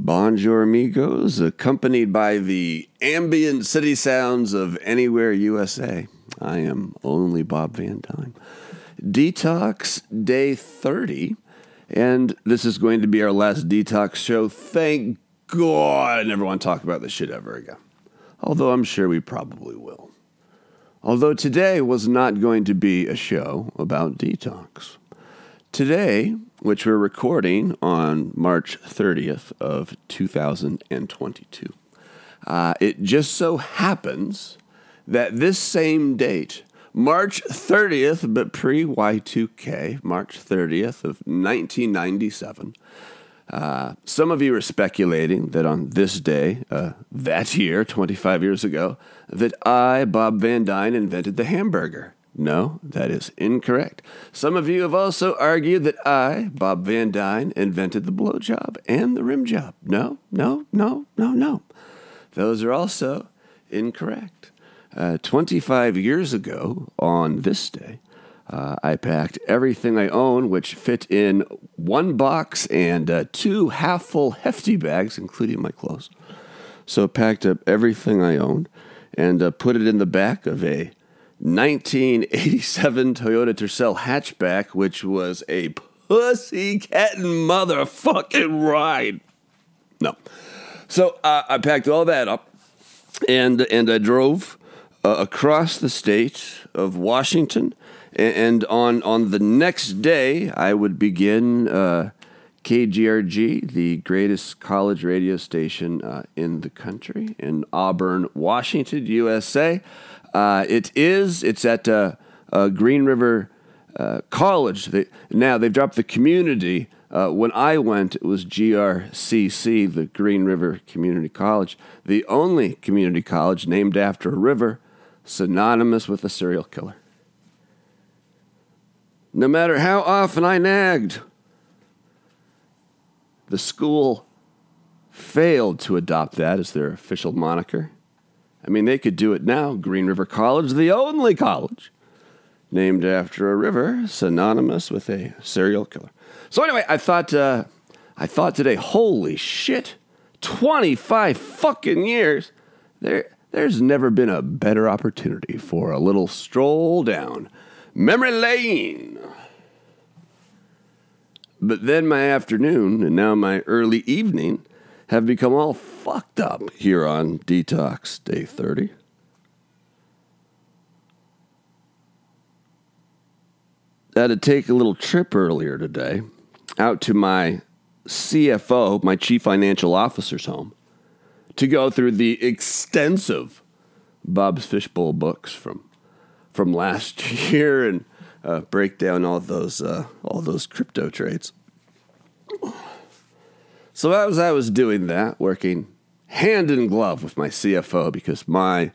Bonjour, amigos, accompanied by the ambient city sounds of Anywhere USA. I am only Bob Van Dyne. Detox Day 30, and this is going to be our last detox show. Thank God I never want to talk about this shit ever again. Although I'm sure we probably will. Although today was not going to be a show about detox. Today, which we're recording on March 30th of 2022, uh, it just so happens that this same date, March 30th, but pre Y2K, March 30th of 1997, uh, some of you are speculating that on this day, uh, that year, 25 years ago, that I, Bob Van Dyne, invented the hamburger. No, that is incorrect. Some of you have also argued that I, Bob Van Dyne, invented the blowjob and the rim job. No, no, no, no, no. Those are also incorrect. Uh, 25 years ago, on this day, uh, I packed everything I own, which fit in one box and uh, two half full hefty bags, including my clothes. So, packed up everything I owned and uh, put it in the back of a 1987 Toyota Tercel hatchback, which was a pussycat motherfucking ride. No. So uh, I packed all that up and, and I drove uh, across the state of Washington. And on, on the next day, I would begin uh, KGRG, the greatest college radio station uh, in the country, in Auburn, Washington, USA. Uh, it is. It's at uh, uh, Green River uh, College. They, now they've dropped the community. Uh, when I went, it was GRCC, the Green River Community College, the only community college named after a river synonymous with a serial killer. No matter how often I nagged, the school failed to adopt that as their official moniker. I mean, they could do it now. Green River College, the only college named after a river synonymous with a serial killer. So anyway, I thought uh, I thought today, holy shit, 25 fucking years. There there's never been a better opportunity for a little stroll down memory lane. But then my afternoon and now my early evening have become all fucked up here on Detox Day 30. I had to take a little trip earlier today out to my CFO, my Chief Financial Officer's home, to go through the extensive Bob's Fishbowl books from from last year and uh, break down all those uh, all those crypto trades. So as I was doing that, working hand in glove with my CFO because my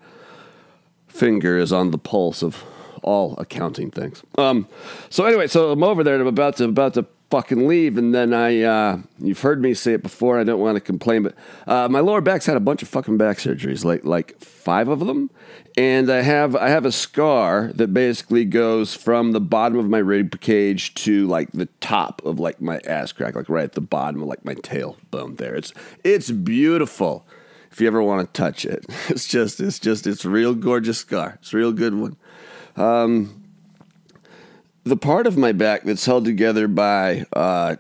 finger is on the pulse of all accounting things. Um, so anyway, so I'm over there and I'm about to about to fucking leave, and then I uh, you've heard me say it before. I don't want to complain, but uh, my lower back's had a bunch of fucking back surgeries, like like five of them, and I have I have a scar that basically goes from the bottom of my rib cage to like the top of like my ass crack, like right at the bottom of like my tailbone. There, it's it's beautiful. If you ever want to touch it, it's just it's just it's real gorgeous scar. It's a real good one. Um, the part of my back that's held together by uh,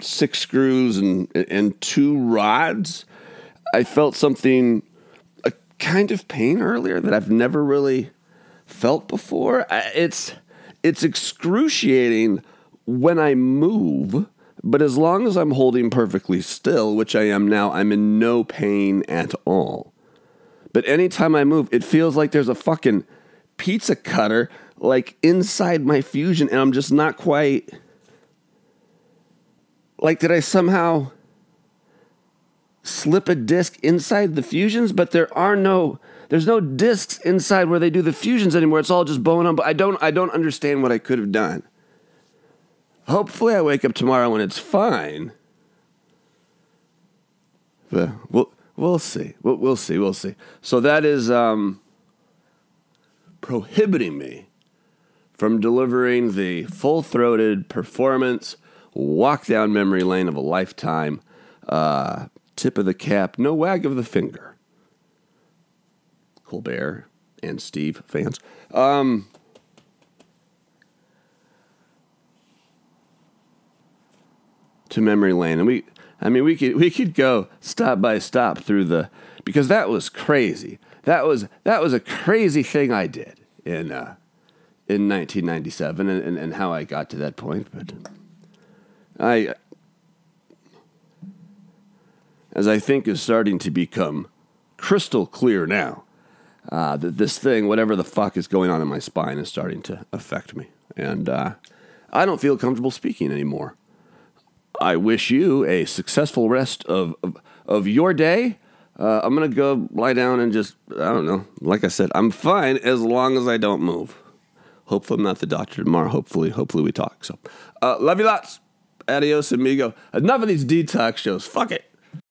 six screws and and two rods, I felt something a kind of pain earlier that I've never really felt before. It's it's excruciating when I move, but as long as I'm holding perfectly still, which I am now, I'm in no pain at all. But anytime I move, it feels like there's a fucking pizza cutter like inside my fusion and I'm just not quite like did I somehow slip a disc inside the fusions? But there are no there's no discs inside where they do the fusions anymore. It's all just bone on but I don't I don't understand what I could have done. Hopefully I wake up tomorrow and it's fine. But we'll we'll see. We'll, we'll see. We'll see. So that is um prohibiting me from delivering the full throated performance, walk down memory lane of a lifetime Uh, tip of the cap, no wag of the finger. Colbert and Steve fans. Um, to memory lane, and we, I mean, we could we could go stop by stop through the because that was crazy. That was that was a crazy thing I did in uh, in 1997, and, and, and how I got to that point. But I, as I think is starting to become crystal clear now, uh, that this thing, whatever the fuck is going on in my spine, is starting to affect me, and uh, I don't feel comfortable speaking anymore. I wish you a successful rest of, of, of your day. Uh, I'm going to go lie down and just, I don't know. Like I said, I'm fine as long as I don't move. Hopefully, I'm not the doctor tomorrow. Hopefully, hopefully we talk. So, uh, love you lots. Adios, amigo. Enough of these detox shows. Fuck it.